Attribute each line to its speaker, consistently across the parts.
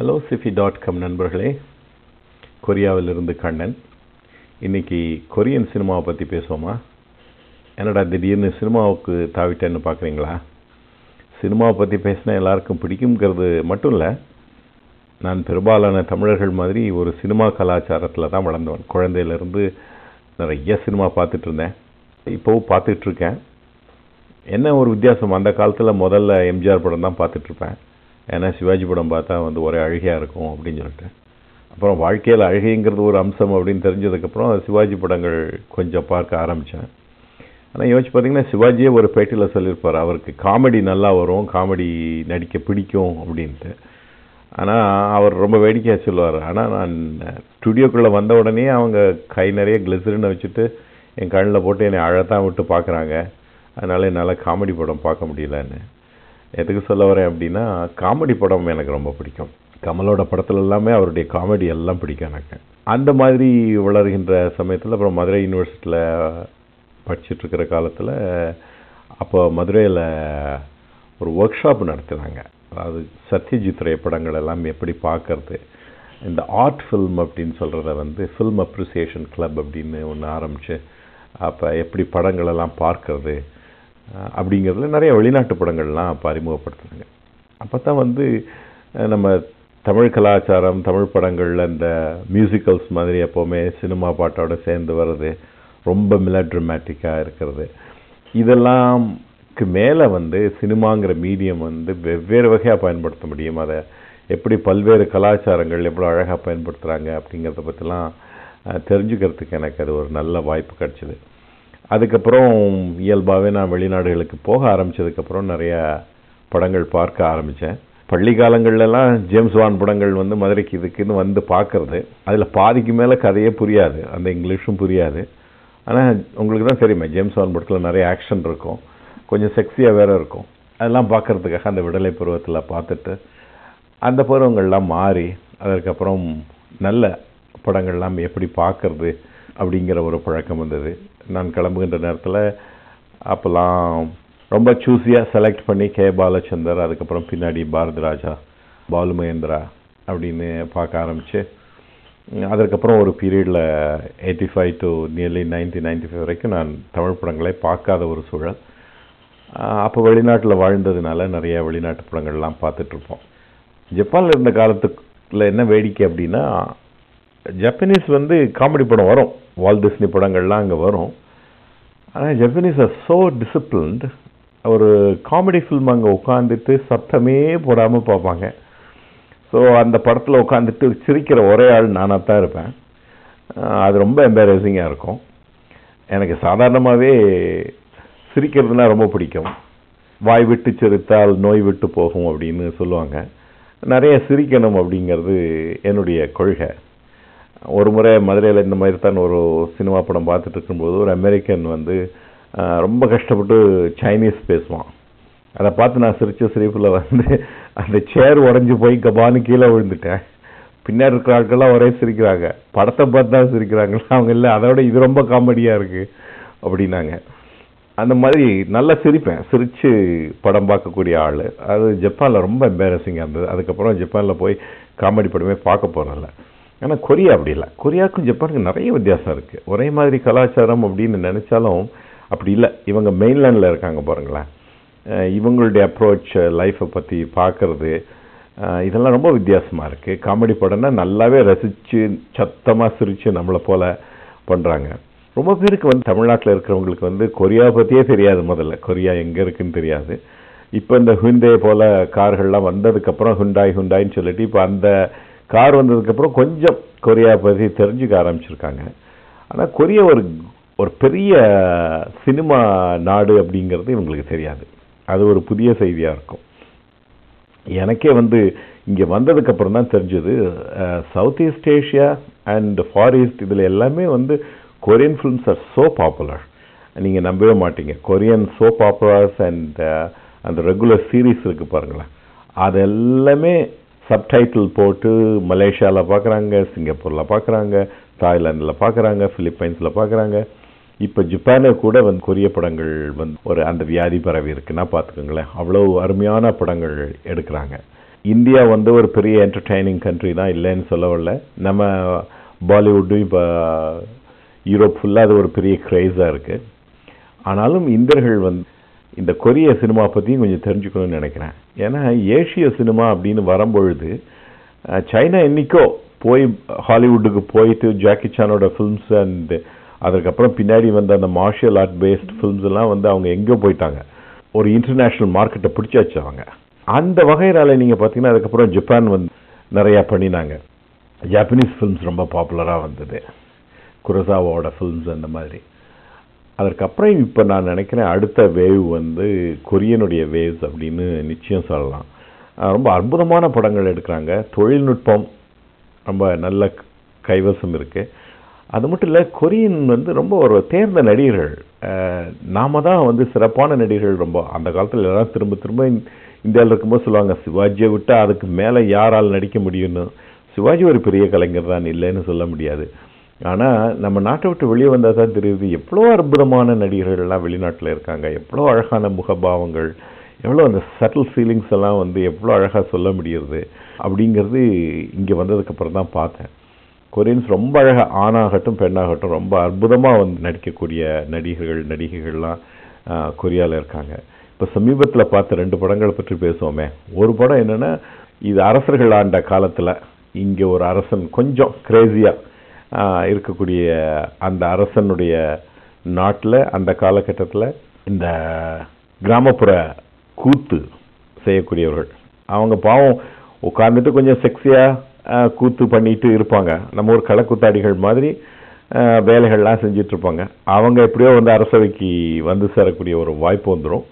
Speaker 1: Hello சிஃபி dot com நண்பர்களே. கொரியாவிலிருந்து கண்ணன். இன்னைக்கு Korean சினிமாவை பற்றி பேசுவோமா? என்னடா திடீர்னு சினிமாவுக்கு தாவிட்டேன்னு பார்க்குறீங்களா சினிமாவை பற்றி பேசினா எல்லாருக்கும் பிடிக்குங்கிறது மட்டும் இல்லை நான் பெரும்பாலான தமிழர்கள் மாதிரி ஒரு சினிமா கலாச்சாரத்தில் தான் வளர்ந்தவன். குழந்தையிலேருந்து நிறைய சினிமா பார்த்துட்டு இருந்தேன். இப்போவும் பார்த்துட்ருக்கேன் என்ன ஒரு வித்தியாசம்? அந்த காலத்தில் முதல்ல எம்ஜிஆர் படம் தான் பார்த்துட்ருப்பேன் ஏன்னா சிவாஜி படம் பார்த்தா வந்து ஒரே அழுகையாக இருக்கும் அப்படின்னு சொல்லிட்டு. அப்புறம் வாழ்க்கையில் அழுகைங்கிறது ஒரு அம்சம் அப்படின்னு தெரிஞ்சதுக்கப்புறம் சிவாஜி படங்கள் கொஞ்சம் பார்க்க ஆரம்பித்தேன் ஆனால் யோசிச்சு பார்த்தீங்கன்னா சிவாஜியே ஒரு பேட்டியில் சொல்லியிருப்பார் அவருக்கு காமெடி நல்லா வரும் காமெடி நடிக்க பிடிக்கும் அப்படின்ட்டு. ஆனால் அவர் ரொம்ப வேடிக்கையாக சொல்லுவார். ஆனால் நான் ஸ்டுடியோக்குள்ளே வந்த உடனே அவங்க கை நிறைய கிளிசரினை வச்சுட்டு என் கண்ணில் போட்டு என்னை அழத்தான் விட்டு பார்க்குறாங்க அதனால் என்னால் காமெடி படம் பார்க்க முடியலன்னு. எதுக்கு சொல்ல வரேன் அப்படின்னா காமெடி படம் எனக்கு ரொம்ப பிடிக்கும். கமலோட படத்துல எல்லாமே அவருடைய காமெடி எல்லாம் பிடிக்கும் எனக்கு. அந்த மாதிரி வளர்கின்ற சமயத்தில் அப்புறம் மதுரை யூனிவர்சிட்டியில் படிச்சுட்ருக்கிற காலத்தில் அப்போ மதுரையில் ஒரு ஒர்க் ஷாப் நடத்தினாங்க. அதாவது சத்யஜித் ரே படங்கள் எல்லாம் எப்படி பார்க்கறது இந்த ஆர்ட் ஃபில்ம் அப்படின்னு சொல்கிறத வந்து ஃபில்ம் அப்ரிசியேஷன் கிளப் அப்படின்னு ஒன்று ஆரம்பித்து அப்போ எப்படி படங்களெல்லாம் பார்க்கறது அப்படிங்கிறதுல நிறைய வெளிநாட்டு படங்கள்லாம் அப்போ அறிமுகப்படுத்துனாங்க. அப்போ தான் வந்து நம்ம தமிழ் கலாச்சாரம் தமிழ் படங்களில் இந்த மியூசிக்கல்ஸ் மாதிரி எப்போவுமே சினிமா பாட்டோட சேர்ந்து வர்றது ரொம்ப மிலட்ரமேட்டிக்காக இருக்கிறது. இதெல்லாம்க்கு மேலே வந்து சினிமாங்கிற மீடியம் வந்து வெவ்வேறு வகையாக பயன்படுத்த முடியும். அதை எப்படி பல்வேறு கலாச்சாரங்கள் எவ்வளோ அழகாக பயன்படுத்துகிறாங்க அப்படிங்கிறத பற்றிலாம் தெரிஞ்சுக்கிறதுக்கு எனக்கு அது ஒரு நல்ல வாய்ப்பு கிடச்சிது. அதுக்கப்புறம் இயல்பாகவே நான் வெளிநாடுகளுக்கு போக ஆரம்பித்ததுக்கப்புறம் நிறையா படங்கள் பார்க்க ஆரம்பித்தேன். பள்ளி காலங்கள்லாம் ஜேம்ஸ் வான் படங்கள் வந்து மதுரைக்கு இதுக்குன்னு வந்து பார்க்குறது. அதில் பாதிக்கு மேலே கதையே புரியாது. அந்த இங்கிலீஷும் புரியாது. ஆனால் உங்களுக்கு தான் தெரியுமே ஜேம்ஸ் வான் படத்தில் நிறைய ஆக்ஷன் இருக்கும். கொஞ்சம் செக்ஸியாக வேறு இருக்கும். அதெல்லாம் பார்க்குறதுக்காக அந்த விடலை பருவத்தில் பார்த்துட்டு அந்த பருவங்கள்லாம் மாறி அதற்கப்புறம் நல்ல படங்கள்லாம் எப்படி பார்க்குறது அப்படிங்கிற ஒரு பழக்கம் வந்தது. நான் கிளம்புகின்ற நேரத்தில் அப்போல்லாம் ரொம்ப சூஸியாக செலக்ட் பண்ணி கே பாலச்சந்தர் அதுக்கப்புறம் பின்னாடி பாரதி ராஜா பாலு மகேந்திரா அப்படின்னு பார்க்க ஆரம்பித்து அதற்கப்புறம் ஒரு பீரியடில் eighty five to nearly ninety ninety five வரைக்கும் நான் தமிழ் படங்களை பார்க்காத ஒரு சூழல். அப்போ வெளிநாட்டில் வாழ்ந்ததுனால நிறைய வெளிநாட்டு படங்கள்லாம் பார்த்துட்ருப்போம் ஜப்பானில் இருந்த காலத்துக்குள்ள என்ன வேடிக்கை அப்படின்னா ஜப்பனீஸ் வந்து காமெடி படம் வரும். வால் டிஸ்னி படங்கள்லாம் அங்கே வரும். ஆனால் ஜப்பனீஸ் ஆர் ஸோ டிசிப்ளின்டு ஒரு காமெடி ஃபில்ம் அங்கே உட்காந்துட்டு சத்தமே போடாமல் பார்ப்பாங்க. ஸோ அந்த படத்தில் உட்காந்துட்டு சிரிக்கிற ஒரே ஆள் நானாக தான் இருப்பேன் அது ரொம்ப எம்பாரசிங்காக இருக்கும். எனக்கு சாதாரணமாகவே சிரிக்கிறதுனா ரொம்ப பிடிக்கும். வாய் விட்டு சிரித்தால் நோய் விட்டு போகும் அப்படின்னு சொல்லுவாங்க. நிறைய சிரிக்கணும் அப்படிங்கிறது என்னுடைய கொள்கை. ஒரு முறை மதுரையில் இந்த மாதிரி தான் ஒரு சினிமா படம் பார்த்துட்டு இருக்கும்போது ஒரு அமெரிக்கன் வந்து ரொம்ப கஷ்டப்பட்டு சைனீஸ் பேசுவான். அதை பார்த்து நான் சிரித்த சிரிப்பில் வந்து அந்த சேர் உடஞ்சி போய் கபான்னு கீழே விழுந்துட்டேன். பின்னாடி இருக்கிற ஆட்கள்லாம் ஒரே சிரிக்கிறாங்க. படத்தை பார்த்து தான் சிரிக்கிறாங்களா? அவங்க இல்லை அதோட இது ரொம்ப காமெடியாக இருக்குது அப்படின்னாங்க. அந்த மாதிரி நல்லா சிரிப்பேன். சிரித்து படம் பார்க்கக்கூடிய ஆள். அது ஜப்பானில் ரொம்ப எம்பாரசிங்காக இருந்தது. அதுக்கப்புறம் ஜப்பானில் போய் காமெடி படமே பார்க்க போகிறதில்ல ஆனால் கொரியா அப்படி இல்லை. கொரியாவுக்கும் ஜப்பானுக்கும் நிறைய வித்தியாசம் இருக்குது ஒரே மாதிரி கலாச்சாரம் அப்படின்னு நினச்சாலும் அப்படி இல்லை. இவங்க மெயின்லேண்டில் இருக்காங்க பாருங்களேன். இவங்களுடைய அப்ரோச் லைஃப்பை பற்றி பார்க்குறது இதெல்லாம் ரொம்ப வித்தியாசமாக இருக்குது காமெடி படம்னா நல்லாவே ரசித்து சத்தமாக சிரித்து நம்மளை போல் பண்ணுறாங்க ரொம்ப பேருக்கு வந்து தமிழ்நாட்டில் இருக்கிறவங்களுக்கு வந்து கொரியாவை பற்றியே தெரியாது முதல்ல. கொரியா எங்கே இருக்குன்னு தெரியாது. இப்போ இந்த ஹுண்டே போல் கார்கள்லாம் வந்ததுக்கப்புறம் ஹுண்டாய் ஹுண்டாயின்னு சொல்லிட்டு இப்போ அந்த கார் வந்ததுக்கப்புறம் கொஞ்சம் கொரியா பற்றி தெரிஞ்சுக்க ஆரம்பிச்சிருக்காங்க. ஆனால் கொரியா ஒரு ஒரு பெரிய சினிமா நாடு அப்படிங்கிறது இவங்களுக்கு தெரியாது. அது ஒரு புதிய செய்தியாக இருக்கும். எனக்கே வந்து இங்கே வந்ததுக்கப்புறம் தான் தெரிஞ்சது. South east Asia and far east இதில் எல்லாமே வந்து Korean films are so popular நீங்கள் நம்பவே மாட்டீங்க. கொரியன் சோ பாப்புலர்ஸ் அண்ட் அந்த ரெகுலர் சீரீஸ் இருக்குது பாருங்களேன். அது எல்லாமே சப்டைட்டில் போட்டு மலேசியாவில் பார்க்குறாங்க சிங்கப்பூரில் பார்க்குறாங்க தாய்லாந்தில் பார்க்குறாங்க ஃபிலிப்பைன்ஸில் பார்க்குறாங்க இப்போ ஜப்பானில் கூட வந்து கொரிய படங்கள் வந்து ஒரு அந்த வியாதி பரவி இருக்குன்னா பார்த்துக்கோங்களேன் அவ்வளோ அருமையான படங்கள் எடுக்கிறாங்க. இந்தியா வந்து ஒரு பெரிய என்டர்டைனிங் கண்ட்ரி தான் இல்லைன்னு சொல்லவில்லை. நம்ம பாலிவுட்டும் இப்போ யூரோப் ஃபுல்லாக அது ஒரு பெரிய க்ரேஸாக இருக்குது ஆனாலும் இந்தியர்கள் வந்து இந்த கொரிய சினிமா பற்றியும் கொஞ்சம் தெரிஞ்சுக்கணும்னு நினைக்கிறேன். ஏன்னா ஏஷிய சினிமா அப்படின்னு வரும்பொழுது சைனா என்றைக்கோ போய் ஹாலிவுட்டுக்கு போயிட்டு ஜாக்கி சானோட ஃபிலிம்ஸ் அண்ட் அதுக்கப்புறம் பின்னாடி வந்த அந்த மார்ஷியல் ஆர்ட் பேஸ்ட் ஃபிலிம்ஸ் எல்லாம் வந்து அவங்க எங்கே போயிட்டாங்க. ஒரு இன்டர்நேஷ்னல் மார்க்கெட்டை பிடிச்சாச்சு அவங்க. அந்த வகையினால நீங்கள் பார்த்தீங்கன்னா அதுக்கப்புறம் ஜப்பான் வந்து நிறையா பண்ணினாங்க. ஜாப்பனீஸ் ஃபிலிம்ஸ் ரொம்ப பாப்புலராக வந்தது. குரசாவோட ஃபிலிம்ஸ் அந்த மாதிரி. அதற்கப்புறம் இப்போ நான் நினைக்கிறேன் அடுத்த வேவ் வந்து கொரியனுடைய வேவ்ஸ் அப்படின்னு நிச்சயம் சொல்லலாம். ரொம்ப அற்புதமான படங்கள் எடுக்கிறாங்க. தொழில்நுட்பம் ரொம்ப நல்ல கைவசம் இருக்குது அது மட்டும் இல்லை கொரியன் வந்து ரொம்ப ஒரு தேர்ந்த நடிகர்கள். நாம் தான் வந்து சிறப்பான நடிகர்கள் ரொம்ப. அந்த காலத்தில் எல்லாம் திரும்ப திரும்ப இந்தியாவில் இருக்கும்போது சொல்லுவாங்க சிவாஜியை விட்டு அதுக்கு மேலே யாரால் நடிக்க முடியும்னு? சிவாஜி ஒரு பெரிய கலைஞர் தான் இல்லைன்னு சொல்ல முடியாது. ஆனால் நம்ம நாட்டை விட்டு வெளியே வந்தால் தான் தெரியுது எவ்வளோ அற்புதமான நடிகர்கள்லாம் வெளிநாட்டில் இருக்காங்க எவ்வளோ அழகான முகபாவங்கள் எவ்வளோ அந்த சட்டில் ஃபீலிங்ஸ் எல்லாம் வந்து எவ்வளோ அழகாக சொல்ல முடியுது அப்படிங்கிறது இங்கே வந்ததுக்கப்புறம் தான் பார்த்தேன். கொரியன்ஸ் ரொம்ப அழகாக ஆணாகட்டும் பெண்ணாகட்டும் ரொம்ப அற்புதமாக வந்து நடிக்கக்கூடிய நடிகர்கள் நடிகைகள்லாம் கொரியாவில் இருக்காங்க. இப்போ சமீபத்தில் பார்த்த ரெண்டு படங்களை பற்றி பேசுவோமே. ஒரு படம் என்னென்னா இது அரசர்கள் ஆண்ட காலத்தில் இங்கே ஒரு அரசன் கொஞ்சம் கிரேசியாக இருக்கக்கூடிய அந்த அரசனுடைய நாட்டில் அந்த காலகட்டத்தில் இந்த கிராமப்புற கூத்து செய்யக்கூடியவர்கள். அவங்க பாவம் உட்கார்ந்துட்டு கொஞ்சம் செக்ஸியாக கூத்து பண்ணிட்டு இருப்பாங்க. நம்ம ஒரு களக்கூத்தாடிகள் மாதிரி வேலைகள்லாம் செஞ்சிட்ருப்பாங்க. அவங்க எப்படியோ வந்து அரசவைக்கு வந்து சேரக்கூடிய ஒரு வாய்ப்பு வந்துடும்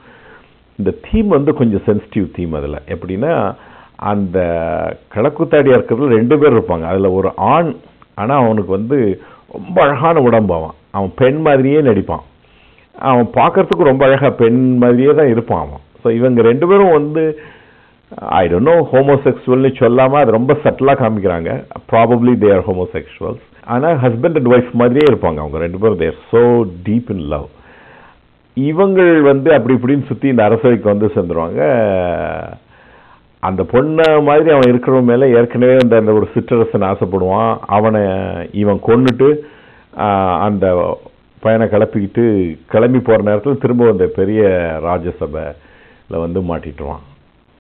Speaker 1: இந்த தீம் வந்து கொஞ்சம் சென்சிட்டிவ் தீம் அதில். எப்படின்னா அந்த களக்குத்தாடியாக இருக்கிறதுல ரெண்டு பேர் இருப்பாங்க. அதில் ஒரு ஆண் ஆனால் அவனுக்கு வந்து ரொம்ப அழகான உடம்பு அவன். அவன் பெண் மாதிரியே நடிப்பான். அவன் பார்க்கறதுக்கு ரொம்ப அழகாக பெண் மாதிரியே தான் இருப்பான் அவன். ஸோ இவங்க ரெண்டு பேரும் வந்து ஐ டோன்ட் நோ ஹோமோசெக்சுவல்னு சொல்லாமல் அது ரொம்ப சட்டிலாக காமிக்கிறாங்க. ப்ராபப்ளி தே ஆர் ஹோமோசெக்சுவல்ஸ் ஆனால் ஹஸ்பண்ட் அண்ட் ஒய்ஃப் மாதிரியே இருப்பாங்க அவங்க ரெண்டு பேரும். They're so deep in love இவங்கள் வந்து அப்படி இப்படின்னு சுற்றி இந்த அரசவைக்கு வந்து சேர்ந்துருவாங்க. அந்த பொண்ணை மாதிரி அவன் இருக்கிறவன் மேலே ஏற்கனவே அந்த அந்த ஒரு சிற்றரசன் ஆசைப்படுவான். அவனை இவன் கொண்டுட்டு அந்த பையனை கிளப்பிக்கிட்டு கிளம்பி போகிற நேரத்தில் திரும்ப அந்த பெரிய ராஜசபையில் வந்து மாட்டிட்டுருவான்.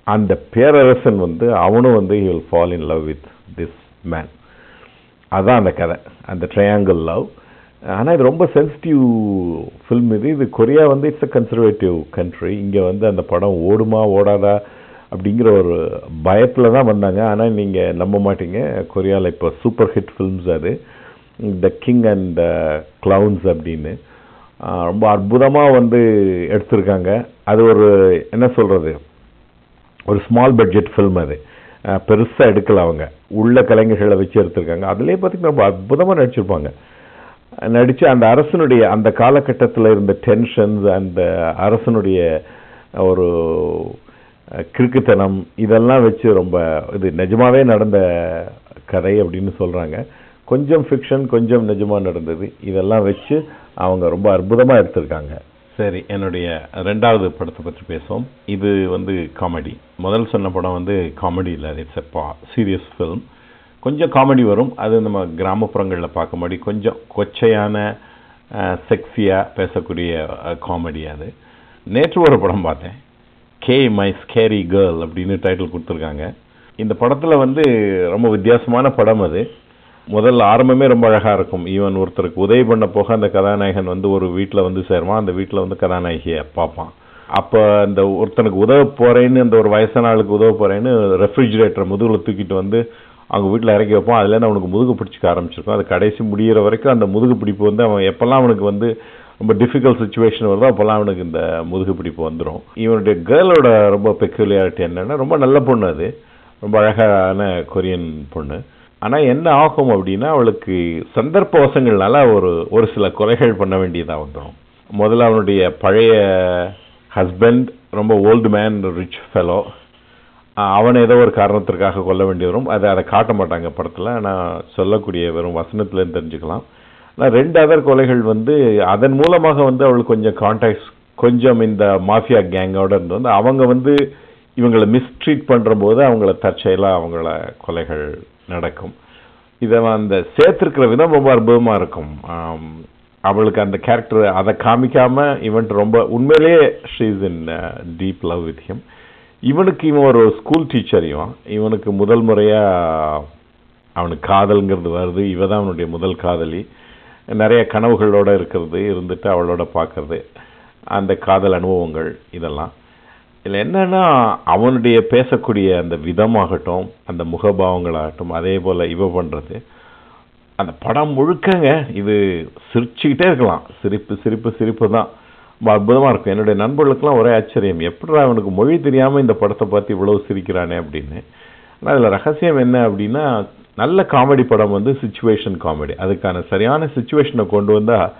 Speaker 1: அந்த பேரரசன் வந்து அவனும் வந்து he will fall in love with this man அதுதான் அந்த கதை. அந்த ட்ரையாங்கிள் லவ் ஆனால் இது ரொம்ப சென்சிட்டிவ் ஃபில்ம் இது. இது கொரியா வந்து இட்ஸ் அ கன்சர்வேட்டிவ் கண்ட்ரி இங்கே வந்து அந்த படம் ஓடுமா ஓடாதா? அப்படிங்கிற ஒரு பயத்தில் தான் வந்தாங்க. ஆனால் நீங்கள் நம்ப மாட்டீங்க. கொரியாவில் இப்போ சூப்பர் ஹிட் ஃபில்ம்ஸ் அது. The king and the clowns அப்படின்னு. ரொம்ப அற்புதமாக வந்து எடுத்திருக்காங்க. அது ஒரு என்ன சொல்கிறது ஒரு ஸ்மால் பட்ஜெட் ஃபில்ம் அது. பெருசாக எடுக்கல அவங்க. உள்ள கலைஞர்களை வச்சு எடுத்திருக்காங்க. அதுலேயே பார்த்தீங்கன்னா ரொம்ப அற்புதமாக நடிச்சிருப்பாங்க. நடித்து அந்த அரசனுடைய அந்த காலகட்டத்தில் இருந்த டென்ஷன்ஸ் அந்த அரசனுடைய ஒரு கிறுக்குத்தனம் இதெல்லாம் வச்சு ரொம்ப இது நிஜமாவே நடந்த கதை அப்படின்னு சொல்கிறாங்க கொஞ்சம் ஃபிக்ஷன் கொஞ்சம் நிஜமாக நடந்தது. இதெல்லாம் வச்சு அவங்க ரொம்ப அற்புதமாக எடுத்திருக்காங்க. சரி என்னுடைய ரெண்டாவது படத்தை பற்றி பேசுவோம். இது வந்து காமெடி முதல் சொன்ன படம் வந்து காமெடி இல்லை இட்ஸ் எ சீரியஸ் ஃபில்ம் கொஞ்சம் காமெடி வரும். அது நம்ம கிராமப்புறங்களில் பார்க்க மாதிரி கொஞ்சம் கொச்சையான செக்ஸியாக பேசக்கூடிய காமெடி அது. நேற்று ஒரு படம் பார்த்தேன். கே மை ஸ்கேரி கேர்ள் அப்படின்னு டைட்டில் கொடுத்துருக்காங்க. இந்த படத்தில் வந்து ரொம்ப வித்தியாசமான படம் அது. முதல்ல ஆரம்பமே ரொம்ப அழகாக இருக்கும். ஈவன் ஒருத்தருக்கு உதவி பண்ண போக அந்த கதாநாயகன் வந்து ஒரு வீட்டில் வந்து சேருவான். அந்த வீட்டில் வந்து கதாநாயகியை பார்ப்பான். அப்போ அந்த ஒருத்தனுக்கு உதவ போகிறேன்னு அந்த ஒரு வயசான ஆளுக்கு உதவ போகிறேன்னு ரெஃப்ரிஜிரேட்டரை முதுகில் தூக்கிட்டு வந்து அவங்க வீட்டில் இறக்கி வைப்பான். அதுலேருந்து அவனுக்கு முதுகு பிடிச்சிக்க ஆரம்பிச்சிருக்கும். அது கடைசி முடியிற வரைக்கும் அந்த முதுகு பிடிப்பு வந்து அவன் எப்போல்லாம் அவனுக்கு வந்து ரொம்ப டிஃபிகல்ட் சுச்சுவேஷன் வருதோ? அப்போல்லாம் அவனுக்கு இந்த முதுகு பிடிப்பு வந்துடும் இவனுடைய கேர்ளோட ரொம்ப பெக்குலியாரிட்டி என்னென்னா ரொம்ப நல்ல பொண்ணு அது. ரொம்ப அழகான கொரியன் பொண்ணு. ஆனால் என்ன ஆகும் அப்படின்னா அவளுக்கு சந்தர்ப்ப வசங்கள்னால ஒரு ஒரு சில குறைகள் பண்ண வேண்டியதாக வந்துடும் முதல்ல அவனுடைய பழைய ஹஸ்பண்ட் ரொம்ப ஓல்டு மேன் ரிச் ஃபெலோ அவனை ஏதோ ஒரு காரணத்திற்காக கொல்ல வேண்டி வரும். அதை அதை காட்ட மாட்டாங்க படத்தில். ஆனால் சொல்லக்கூடிய வெறும் வசனத்துலேருந்து தெரிஞ்சுக்கலாம். ஆனால் ரெண்டு அதர் கொலைகள் வந்து அதன் மூலமாக வந்து அவளுக்கு கொஞ்சம் கான்டாக்ட்ஸ் கொஞ்சம் இந்த மாஃபியா கேங்கோட இருந்து வந்து அவங்க வந்து இவங்களை மிஸ்ட்ரீட் பண்ணுற போது அவங்கள தற்செயலாக அவங்கள கொலைகள் நடக்கும். இதை அந்த சேர்த்துருக்கிற விதம் ரொம்ப அற்புதமாக இருக்கும். அவளுக்கு அந்த கேரக்டர் அதை காமிக்காமல் இவன் ரொம்ப உண்மையிலேயே she's in deep love with him இவனுக்கு இவன் ஒரு ஸ்கூல் டீச்சரையும் இவனுக்கு முதல் முறையாக அவனுக்கு காதல்ங்கிறது வருது. இவ தான் அவனுடைய முதல் காதலி. நிறைய கனவுகளோடு இருக்கிறது இருந்துட்டு அவளோட பார்க்குறது அந்த காதல் அனுபவங்கள் இதெல்லாம். இதில் என்னென்னா அவனுடைய பேசக்கூடிய அந்த விதமாகட்டும் அந்த முகபாவங்களாகட்டும் அதே போல் இவ பண்ணுறது அந்த படம் முழுக்கங்க இது சிரிச்சுக்கிட்டே இருக்கலாம். சிரிப்பு சிரிப்பு சிரிப்பு தான். அற்புதமாக இருக்கும். என்னுடைய நண்பர்களுக்கெல்லாம் ஒரே ஆச்சரியம். எப்படா அவனுக்கு மொழி தெரியாமல் இந்த படத்தை பார்த்து இவ்வளோ சிரிக்கிறானே அப்படின்னு. ஆனால் அதில் ரகசியம் என்ன அப்படின்னா நல்ல காமெடி படம் வந்து சுச்சுவேஷன் காமெடி அதுக்கான சரியான சுச்சுவேஷனை கொண்டு வந்தால்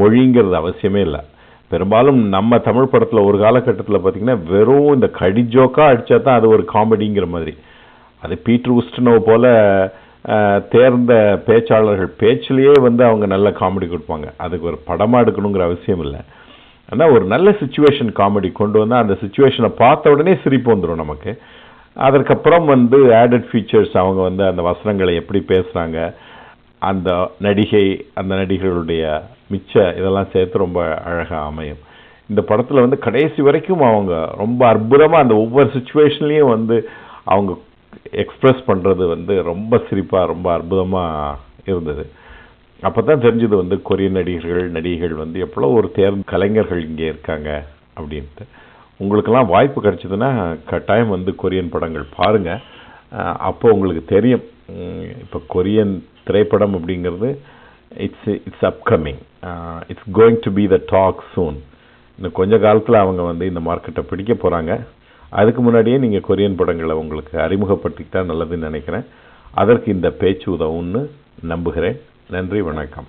Speaker 1: மொழிங்கிறது அவசியமே இல்லை. பெரும்பாலும் நம்ம தமிழ் படத்தில் ஒரு காலகட்டத்தில் பார்த்திங்கன்னா வெறும் இந்த கடிஜோக்காக அடித்தா தான் அது ஒரு காமெடிங்கிற மாதிரி. அது பீட்ரு உஸ்டனோ போல் தேர்ந்த பேச்சாளர்கள் பேச்சிலேயே வந்து அவங்க நல்ல காமெடி கொடுப்பாங்க. அதுக்கு ஒரு படமாக எடுக்கணுங்கிற அவசியம் இல்லை. ஆனால் ஒரு நல்ல சுச்சுவேஷன் காமெடி கொண்டு வந்தால் அந்த சுச்சுவேஷனை பார்த்த உடனே சிரிப்பு வந்துடும் நமக்கு. அதற்கப்புறம் வந்து ஆடட் ஃபீச்சர்ஸ் அவங்க வந்து அந்த வசனங்களை எப்படி பேசுகிறாங்க அந்த நடிகை அந்த நடிகர்களுடைய மிச்ச இதெல்லாம் சேர்த்து ரொம்ப அழகாக அமையும். இந்த படத்தில் வந்து கடைசி வரைக்கும் அவங்க ரொம்ப அற்புதமாக அந்த ஒவ்வொரு சுச்சுவேஷன்லேயும் வந்து அவங்க எக்ஸ்ப்ரெஸ் பண்ணுறது வந்து ரொம்ப சிரிப்பாக ரொம்ப அற்புதமாக இருந்தது. அப்போ தான் தெரிஞ்சது வந்து கொரியன் நடிகர்கள் நடிகைகள் வந்து எவ்வளோ ஒரு தேர்ந்த கலைஞர்கள் இங்கே இருக்காங்க அப்படின்ட்டு. உங்களுக்கெல்லாம் வாய்ப்பு கிடைச்சதுன்னா கட்டாயம் வந்து கொரியன் படங்கள் பாருங்கள் அப்போ உங்களுக்கு தெரியும். இப்போ கொரியன் திரைப்படம் அப்படிங்கிறது it's it's upcoming it's going to be the talk soon இன்னும் கொஞ்ச காலத்தில் அவங்க வந்து இந்த மார்க்கெட்டை பிடிக்க போகிறாங்க அதுக்கு முன்னாடியே நீங்கள் கொரியன் படங்களை உங்களுக்கு அறிமுகப்படுத்திக்கிட்டால் நல்லதுன்னு நினைக்கிறேன். அதற்கு இந்த பேச்சு உதவும்னு நம்புகிறேன். நன்றி வணக்கம்.